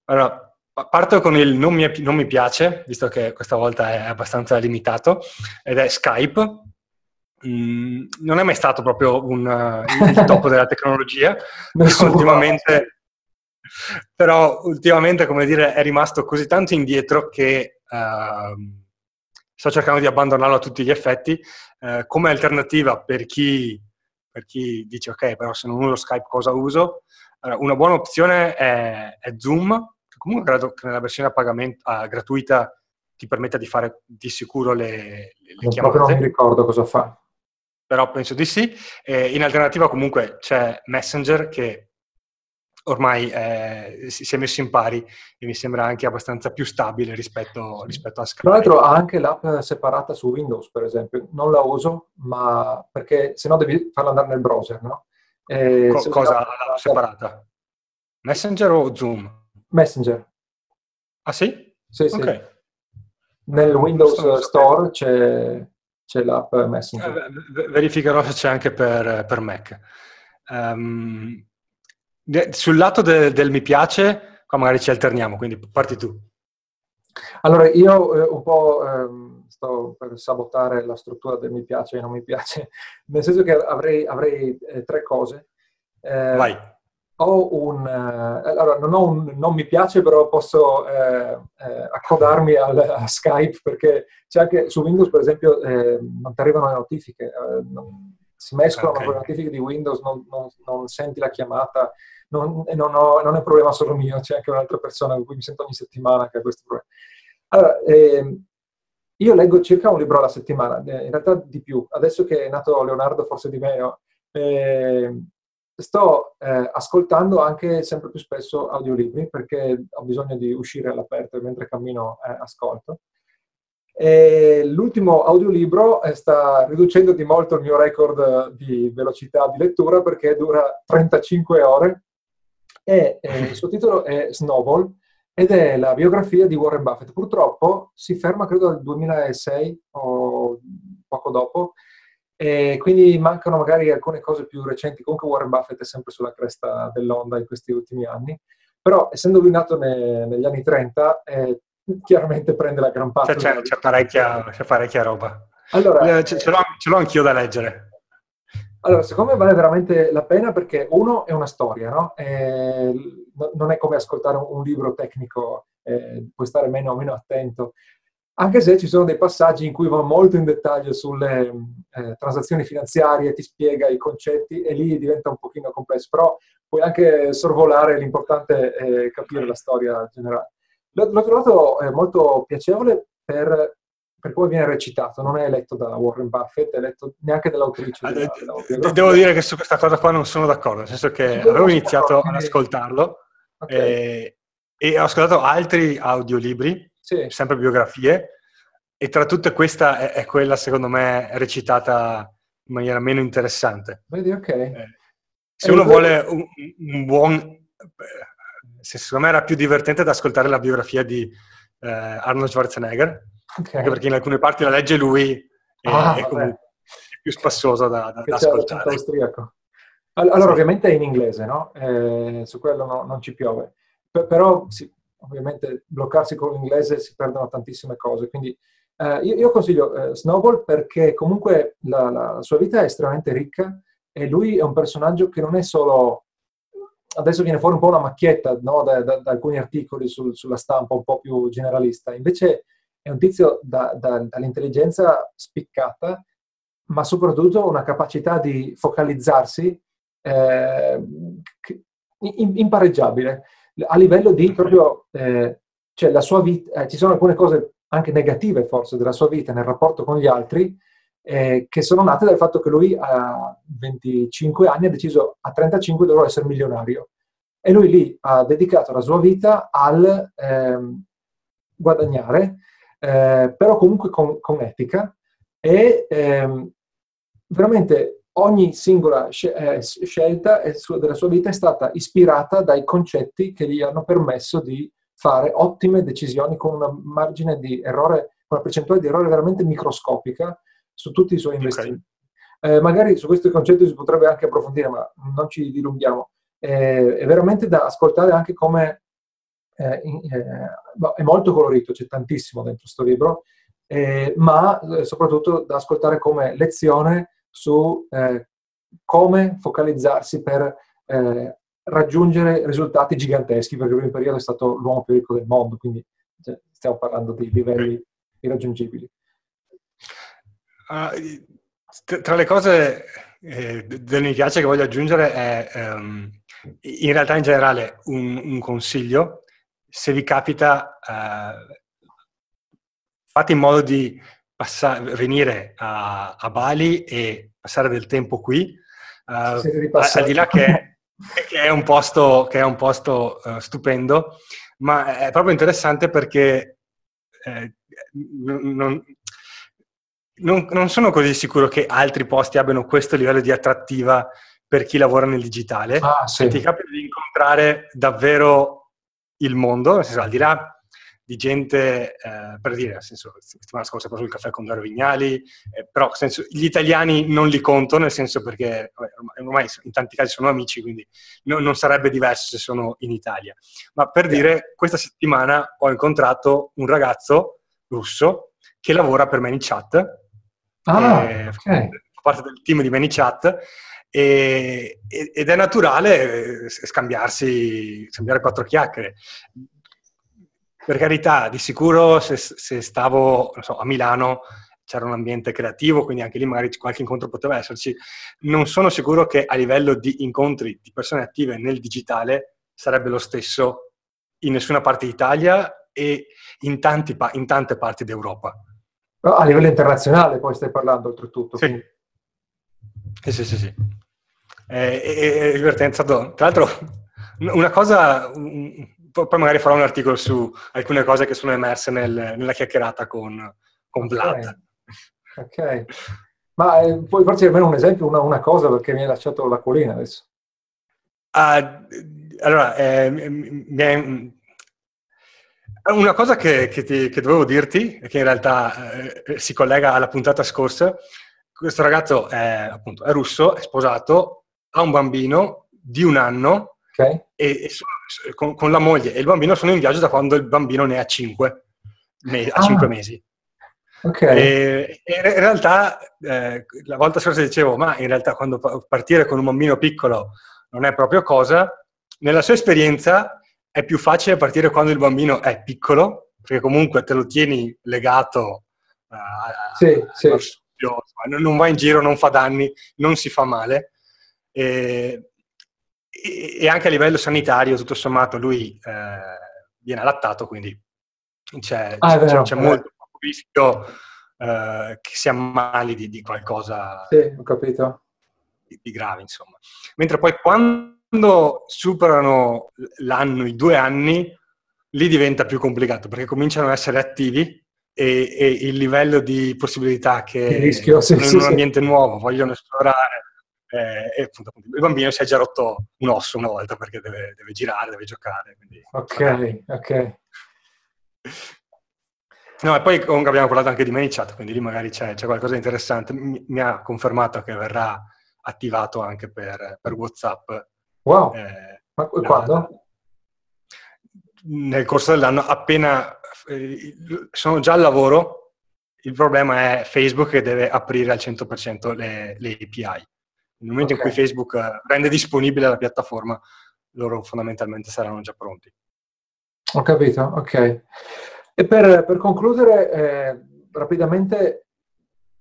B: allora, parto con il non mi, non mi, piace, visto che questa volta è abbastanza limitato, ed è Skype. Mm, non è mai stato proprio un, il top della tecnologia, <laughs> ultimamente, però ultimamente, come dire, è rimasto così tanto indietro che uh, sto cercando di abbandonarlo a tutti gli effetti. Uh, come alternativa per chi, per chi, dice ok, però se non uso Skype cosa uso? Allora, una buona opzione è, è Zoom, comunque credo che nella versione a pagamento, uh, gratuita ti permetta di fare di sicuro le, le
C: non chiamate. non mi ricordo cosa fa.
B: Però penso di sì. E in alternativa comunque c'è Messenger che ormai eh, si, è messo in pari e mi sembra anche abbastanza più stabile rispetto, rispetto a Skype.
C: Tra l'altro ha anche l'app separata su Windows, per esempio. Non la uso, ma perché se no devi farla andare nel browser, no?
B: Co- cosa l'app separata? Messenger o Zoom?
C: Messenger.
B: Ah sì?
C: Sì, sì. Okay. Nel Windows Store c'è, c'è, l'app Messenger.
B: Eh, verificherò se c'è anche per, per Mac. Um, sul lato de, del mi piace, qua magari ci alterniamo, quindi parti tu.
C: Allora, io eh, un po' eh, sto per sabotare la struttura del mi piace e non mi piace, <laughs> nel senso che avrei, avrei eh, tre cose.
B: Eh, Vai
C: ho un, eh, allora non ho un non mi piace, però posso eh, eh, accodarmi al, a Skype perché c'è anche su Windows, per esempio, non ti arrivano le notifiche, non, si mescolano okay. con le notifiche di Windows, non, non, non senti la chiamata, non, non, ho, non, è un problema solo mio, c'è anche un'altra persona con cui mi sento ogni settimana che ha questo problema. Allora, eh, io leggo circa un libro alla settimana, in realtà di più. Adesso che è nato Leonardo, forse di meno, eh, sto eh, ascoltando anche sempre più spesso audiolibri perché ho bisogno di uscire all'aperto e mentre cammino eh, ascolto. E l'ultimo audiolibro eh, sta riducendo di molto il mio record di velocità di lettura perché dura 35 ore e eh, il suo titolo è Snowball ed è la biografia di Warren Buffett. Purtroppo si ferma credo nel 2006 o poco dopo e quindi mancano magari alcune cose più recenti. Comunque Warren Buffett è sempre sulla cresta dell'onda in questi ultimi anni. Però essendo lui nato ne, negli anni 30, eh, chiaramente prende la gran parte.
B: C'è, c'è, c'è, parecchia, c'è parecchia, roba. Allora, ce, ce, l'ho, ce, l'ho, anch'io da leggere.
C: Allora, secondo me vale veramente la pena perché uno è una storia, no? Eh, non è come ascoltare un, libro tecnico, eh, puoi stare meno o meno attento anche se ci sono dei passaggi in cui va molto in dettaglio sulle eh, transazioni finanziarie, ti spiega i concetti e lì diventa un pochino complesso, però puoi anche sorvolare, l'importante è capire la storia generale. L'ho, l'ho trovato molto piacevole per, per, come viene recitato, non è letto da Warren Buffett, è letto neanche dall'autrice. Ah, della,
B: della devo dire che su questa cosa qua non sono d'accordo, nel senso che avevo iniziato ad ascoltarlo okay. e, e ho ascoltato altri audiolibri sì. sempre biografie, e tra tutte questa è, è, quella, secondo me, recitata in maniera meno interessante.
C: Vedi, ok. Eh,
B: se uno vuole un, un buon... Se secondo me era più divertente da ascoltare la biografia di eh, Arnold Schwarzenegger, okay. anche perché in alcune parti la legge lui e, ah, è più spassoso da, da, da ascoltare. Austriaco.
C: Allora, sì. ovviamente è in inglese, no? Eh, su quello no, non ci piove. P- però, sì, ovviamente, bloccarsi con l'inglese si perdono tantissime cose. Quindi eh, io, io, consiglio eh, Snowball perché comunque la, la, la, sua vita è estremamente ricca e lui è un personaggio che non è solo... Adesso viene fuori un po' una macchietta no? da, da, da, alcuni articoli sul, sulla stampa un po' più generalista. Invece è un tizio dall'intelligenza spiccata, ma soprattutto una capacità di focalizzarsi eh, impareggiabile. A livello di proprio, eh, cioè la sua vita, eh, ci sono alcune cose anche negative forse della sua vita nel rapporto con gli altri eh, che sono nate dal fatto che lui a 25 anni ha deciso a 35 dovrò essere milionario. E lui lì ha dedicato la sua vita al ehm, guadagnare eh, però comunque con, con etica e ehm, veramente ogni singola eh, scelta della sua vita è stata ispirata dai concetti che gli hanno permesso di fare ottime decisioni con una margine di errore, una percentuale di errore veramente microscopica su tutti i suoi investimenti. Okay. Eh, magari su questi concetti si potrebbe anche approfondire, ma non ci dilunghiamo. Eh, è veramente da ascoltare anche come eh, eh è molto colorito, c'è tantissimo dentro questo libro, eh, ma eh, soprattutto da ascoltare come lezione su eh, come focalizzarsi per eh, raggiungere risultati giganteschi, perché lui in periodo è stato l'uomo più ricco del mondo, quindi cioè, stiamo parlando di livelli irraggiungibili.
B: Uh, tra le cose eh, mi piace che voglio aggiungere è um, in realtà in generale un, un consiglio, se vi capita uh, fate in modo di passare, venire a, a, Bali e passare del tempo qui, uh, al di là che, che, è un posto, è un posto uh, stupendo, ma è proprio interessante perché eh, non, non, non, sono così sicuro che altri posti abbiano questo livello di attrattiva per chi lavora nel digitale. Ah, sì. E ti capita di incontrare davvero il mondo, nel senso, al di là di gente, eh, per dire, nel senso, la settimana scorsa ho preso il caffè con Dario Vignali, eh, però nel senso, gli italiani non li conto, nel senso perché vabbè, ormai in tanti casi sono amici, quindi no, non sarebbe diverso se sono in Italia. Ma per dire, questa settimana ho incontrato un ragazzo russo che lavora per ManyChat, ah, eh, okay. fa parte del team di ManyChat, e, ed è naturale eh, scambiarsi, scambiare quattro chiacchiere per carità, di sicuro se, se stavo so, a Milano c'era un ambiente creativo, quindi anche lì magari qualche incontro poteva esserci. Non sono sicuro che a livello di incontri di persone attive nel digitale sarebbe lo stesso in nessuna parte d'Italia e in, tanti, in tante parti d'Europa.
C: A livello internazionale poi stai parlando oltretutto.
B: Sì, sì, sì. sì, sì. È, è, è divertente. Tra l'altro, una cosa, poi magari farò un articolo su alcune cose che sono emerse nel, nella chiacchierata con, con Vlad.
C: Ok. Ma eh, puoi farci almeno un esempio, una, una, cosa, perché mi hai lasciato la colina adesso.
B: Uh, allora, eh, mi è, una cosa che, che, ti, che, dovevo dirti, che in realtà eh, si collega alla puntata scorsa, questo ragazzo è, appunto, è russo, è sposato, ha un bambino di un anno Okay. E, e sono, con, con, la moglie e il bambino sono in viaggio da quando il bambino ne ha 5, me, ah. 5 mesi. Okay. E, e, in realtà, eh, la volta scorsa dicevo, ma in realtà quando partire con un bambino piccolo non è proprio cosa, nella sua esperienza è più facile partire quando il bambino è piccolo, perché comunque te lo tieni legato uh, sì, sì. Studio, non va in giro, non fa danni, non si fa male. E, e anche a livello sanitario, tutto sommato, lui eh, viene allattato, quindi c'è, ah, c'è, c'è molto rischio eh, che si ammali di, di qualcosa
C: sì.
B: Di, di, grave, insomma. Mentre poi quando superano l'anno, i due anni, lì diventa più complicato perché cominciano ad essere attivi e, e il livello di possibilità che
C: rischio, sì,
B: in sì, un ambiente nuovo vogliono esplorare eh, e appunto, appunto, il bambino si è già rotto un osso una volta perché deve, deve girare, deve giocare. Quindi,
C: ok, vabbè. ok.
B: No, e poi comunque abbiamo parlato anche di ManyChat, quindi lì magari c'è, c'è qualcosa di interessante. Mi, mi, ha confermato che verrà attivato anche per, per WhatsApp.
C: Wow! Eh, Ma quando?
B: Nel corso dell'anno, appena eh, sono già al lavoro, il problema è Facebook che deve aprire al 100% le, le API. Nel momento okay. in cui Facebook eh, rende disponibile la piattaforma, loro fondamentalmente saranno già pronti.
C: Ho capito, ok. E per, per concludere, eh, rapidamente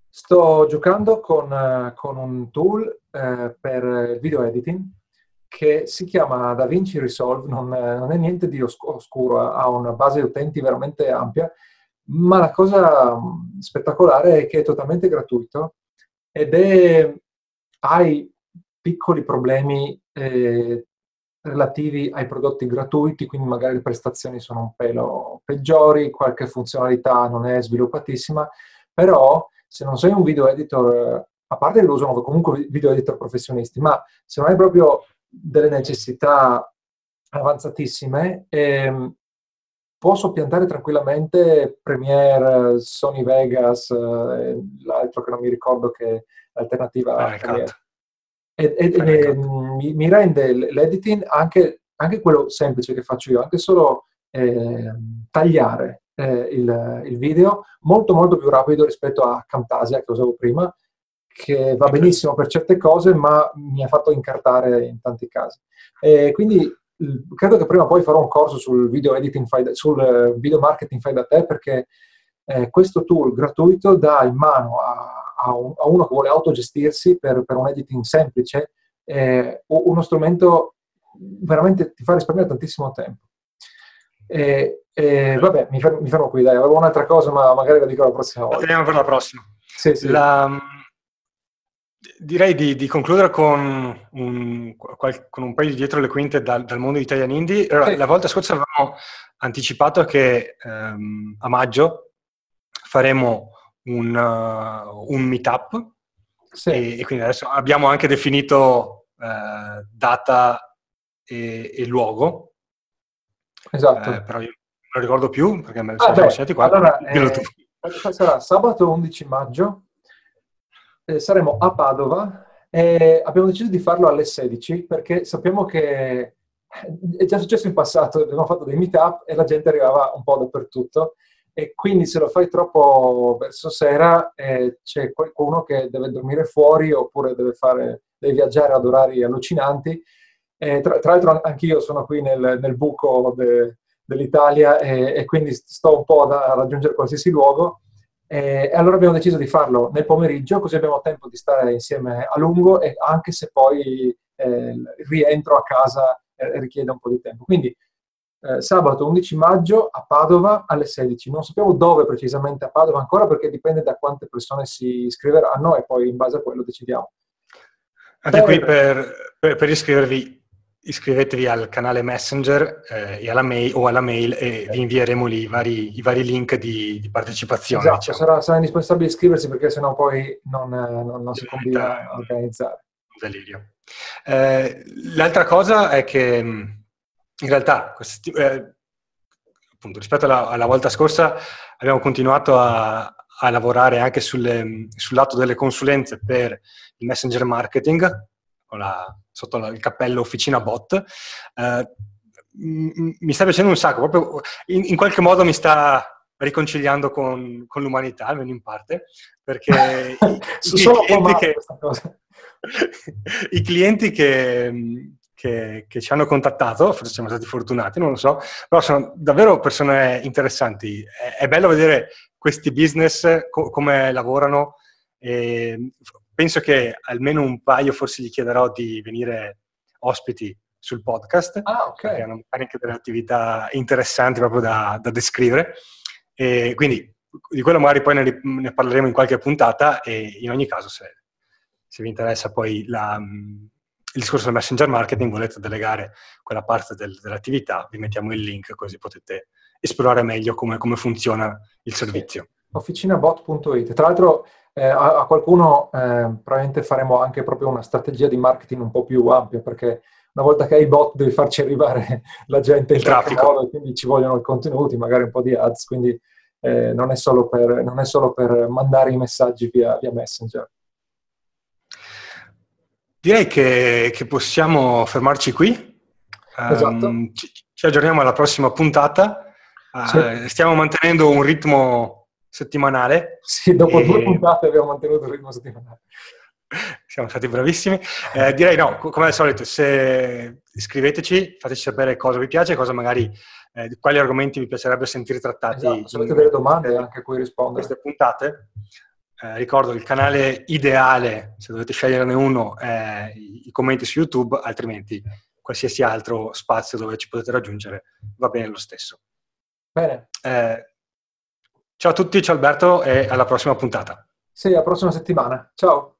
C: sto giocando con, uh, con un tool uh, per video editing che si chiama DaVinci Resolve, non, non è niente di oscuro, ha una base di utenti veramente ampia, ma la cosa mm, spettacolare è che è totalmente gratuito ed è, hai piccoli problemi eh, relativi ai prodotti gratuiti, quindi magari le prestazioni sono un pelo peggiori, qualche funzionalità non è sviluppatissima, però se non sei un video editor, a parte che lo usano comunque video editor professionisti, ma se non hai proprio delle necessità avanzatissime, ehm, posso piantare tranquillamente Premiere, Sony Vegas, eh, l'altro che non mi ricordo che l'alternativa a Premiere e, e, e mi, mi, rende l'editing anche, anche, quello semplice che faccio io, anche solo eh, tagliare eh, il, il, video molto molto più rapido rispetto a Camtasia che usavo prima, che va benissimo per certe cose, ma mi ha fatto incartare in tanti casi. E quindi credo che prima o poi farò un corso sul video da, sul video marketing fai da te perché eh, questo tool gratuito dà in mano a a, un, a uno che vuole autogestirsi per, per un editing semplice, eh, uno strumento veramente ti fa risparmiare tantissimo tempo. E, e vabbè, mi fermo, mi fermo, qui, dai, avevo un'altra cosa, ma magari la dico la prossima volta.
B: La teniamo per la prossima. Sì, sì. La, direi di, di, concludere con un, con un, paio di dietro le quinte dal, dal mondo Italian Indie. Allora, sì. La volta scorsa avevamo anticipato che ehm, a maggio faremo un, uh, un meetup sì. e, e, quindi adesso abbiamo anche definito uh, data e, e, luogo.
C: Esatto.
B: Eh, però io non lo ricordo più perché me ne ah, sono segnati qua.
C: Allora, <laughs> eh, sarà sabato 11 maggio, eh, saremo a Padova e abbiamo deciso di farlo alle 16 perché sappiamo che è già successo in passato, abbiamo fatto dei meetup e la gente arrivava un po' dappertutto e quindi se lo fai troppo verso sera eh, c'è qualcuno che deve dormire fuori oppure deve, fare, deve viaggiare ad orari allucinanti. Eh, tra, tra, l'altro anch'io sono qui nel, nel buco de, dell'Italia e, e, quindi sto un po' a raggiungere qualsiasi luogo. E, e allora abbiamo deciso di farlo nel pomeriggio, così abbiamo tempo di stare insieme a lungo e anche se poi eh, il rientro a casa eh, richiede un po' di tempo. Quindi eh, sabato 11 maggio a Padova alle 16. Non sappiamo dove precisamente a Padova ancora perché dipende da quante persone si iscriveranno e poi in base a quello decidiamo.
B: Anche qui per, per, per, iscrivervi iscrivetevi al canale Messenger eh, alla mail, o alla mail e vi invieremo lì i vari, i vari link di, di partecipazione.
C: Esatto, diciamo. sarà, sarà, indispensabile iscriversi perché sennò poi non, non, non si combina a organizzare.
B: Delirio. Eh, l'altra cosa è che in realtà, questi, eh, appunto, rispetto alla, alla, volta scorsa, abbiamo continuato a, a lavorare anche sulle, sul lato delle consulenze per il messenger marketing, la, sotto la, il cappello Officina Bot. Eh, mi sta piacendo un sacco, proprio in, in qualche modo mi sta riconciliando con, con, l'umanità, almeno in parte, perché <laughs> i, <laughs> i, clienti che, i, clienti che, che, che, ci hanno contattato, forse siamo stati fortunati, non lo so, però sono davvero persone interessanti. È, è bello vedere questi business co- come lavorano e penso che almeno un paio forse gli chiederò di venire ospiti sul podcast,
C: ah, okay.
B: perché hanno anche delle attività interessanti proprio da, da descrivere. E quindi di quello magari poi ne, ne, parleremo in qualche puntata e in ogni caso se, se vi interessa poi la, il discorso del messenger marketing, volete delegare quella parte del, dell'attività, vi mettiamo il link così potete esplorare meglio come, come funziona il servizio.
C: Officinabot.it. Tra l'altro eh, a, a, qualcuno eh, probabilmente faremo anche proprio una strategia di marketing un po' più ampia, perché una volta che hai i bot devi farci arrivare <laughs> la gente in traffico, quindi ci vogliono i contenuti, magari un po' di ads, quindi eh, non, è solo per, non è solo per mandare i messaggi via, via Messenger.
B: Direi che, che possiamo fermarci qui. Esatto. Um, ci, ci, aggiorniamo alla prossima puntata. Uh, sì. Stiamo mantenendo un ritmo settimanale.
C: Sì, dopo e... due puntate abbiamo mantenuto il ritmo settimanale.
B: Siamo stati bravissimi. Eh, direi no, come al solito, se scriveteci, fateci sapere cosa vi piace, cosa magari, eh, quali argomenti vi piacerebbe sentire trattati.
C: Esatto, se avete delle domande anche a cui rispondere.
B: Queste puntate. Eh, ricordo il canale ideale, se dovete sceglierne uno, è i commenti su YouTube, altrimenti qualsiasi altro spazio dove ci potete raggiungere va bene lo stesso.
C: Bene.
B: Eh, ciao a tutti, ciao Alberto e alla prossima puntata.
C: Sì, alla prossima settimana. Ciao.